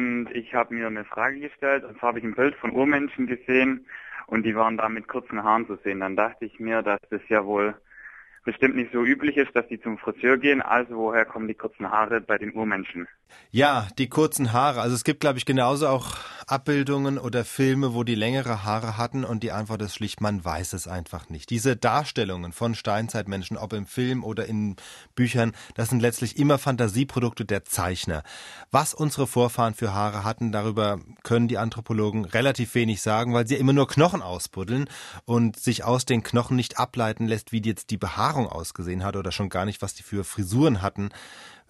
und ich habe mir eine Frage gestellt und zwar habe ich ein Bild von Urmenschen gesehen und die waren da mit kurzen Haaren zu sehen. Dann dachte ich mir, dass das ja wohl bestimmt nicht so üblich ist, dass die zum Friseur gehen. Also woher kommen die kurzen Haare bei den Urmenschen? Ja, die kurzen Haare. Also es gibt, glaube ich, genauso auch Abbildungen oder Filme, wo die längere Haare hatten und die Antwort ist schlicht, man weiß es einfach nicht. Diese Darstellungen von Steinzeitmenschen, ob im Film oder in Büchern, das sind letztlich immer Fantasieprodukte der Zeichner. Was unsere Vorfahren für Haare hatten, darüber können die Anthropologen relativ wenig sagen, weil sie immer nur Knochen ausbuddeln und sich aus den Knochen nicht ableiten lässt, wie jetzt die Behaarung ausgesehen hat oder schon gar nicht, was die für Frisuren hatten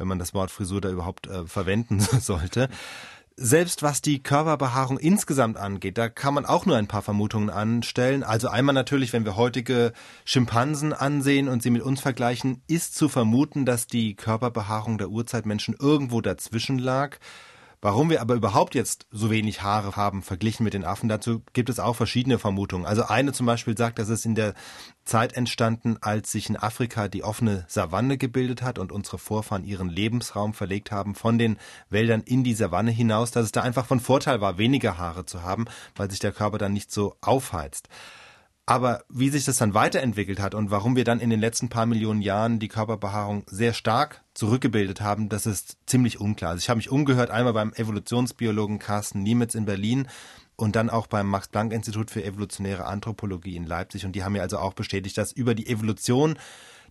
wenn man das Wort Frisur da überhaupt äh, verwenden sollte. Selbst was die Körperbehaarung insgesamt angeht, da kann man auch nur ein paar Vermutungen anstellen. Also einmal natürlich, wenn wir heutige Schimpansen ansehen und sie mit uns vergleichen, ist zu vermuten, dass die Körperbehaarung der Urzeitmenschen irgendwo dazwischen lag. Warum wir aber überhaupt jetzt so wenig Haare haben verglichen mit den Affen, dazu gibt es auch verschiedene Vermutungen. Also eine zum Beispiel sagt, dass es in der Zeit entstanden, als sich in Afrika die offene Savanne gebildet hat und unsere Vorfahren ihren Lebensraum verlegt haben von den Wäldern in die Savanne hinaus, dass es da einfach von Vorteil war, weniger Haare zu haben, weil sich der Körper dann nicht so aufheizt. Aber wie sich das dann weiterentwickelt hat und warum wir dann in den letzten paar Millionen Jahren die Körperbehaarung sehr stark zurückgebildet haben, das ist ziemlich unklar. Also ich habe mich umgehört, einmal beim Evolutionsbiologen Carsten Niemitz in Berlin und dann auch beim Max-Planck-Institut für evolutionäre Anthropologie in Leipzig. Und die haben mir also auch bestätigt, dass über die Evolution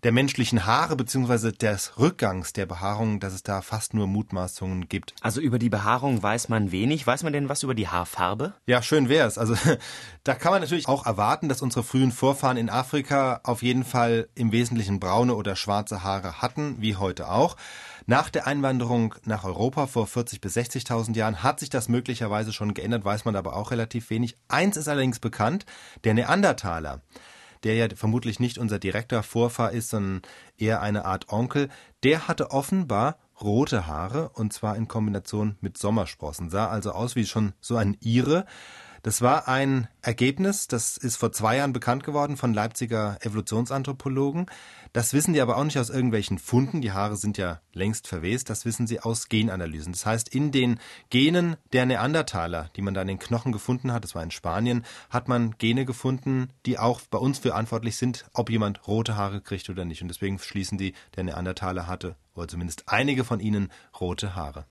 der menschlichen Haare beziehungsweise des Rückgangs der Behaarung, dass es da fast nur Mutmaßungen gibt. Also über die Behaarung weiß man wenig. Weiß man denn was über die Haarfarbe? Ja, schön wär's. Also da kann man natürlich auch erwarten, dass unsere frühen Vorfahren in Afrika auf jeden Fall im Wesentlichen braune oder schwarze Haare hatten, wie heute auch. Nach der Einwanderung nach Europa vor 40 bis 60.000 Jahren hat sich das möglicherweise schon geändert, weiß man aber auch relativ wenig. Eins ist allerdings bekannt, der Neandertaler der ja vermutlich nicht unser direkter Vorfahr ist, sondern eher eine Art Onkel, der hatte offenbar rote Haare und zwar in Kombination mit Sommersprossen, sah also aus wie schon so ein Ire. Das war ein Ergebnis, das ist vor zwei Jahren bekannt geworden von Leipziger Evolutionsanthropologen. Das wissen die aber auch nicht aus irgendwelchen Funden. Die Haare sind ja längst verwest. Das wissen sie aus Genanalysen. Das heißt, in den Genen der Neandertaler, die man da in den Knochen gefunden hat, das war in Spanien, hat man Gene gefunden, die auch bei uns verantwortlich sind, ob jemand rote Haare kriegt oder nicht. Und deswegen schließen die, der Neandertaler hatte, oder zumindest einige von ihnen, rote Haare.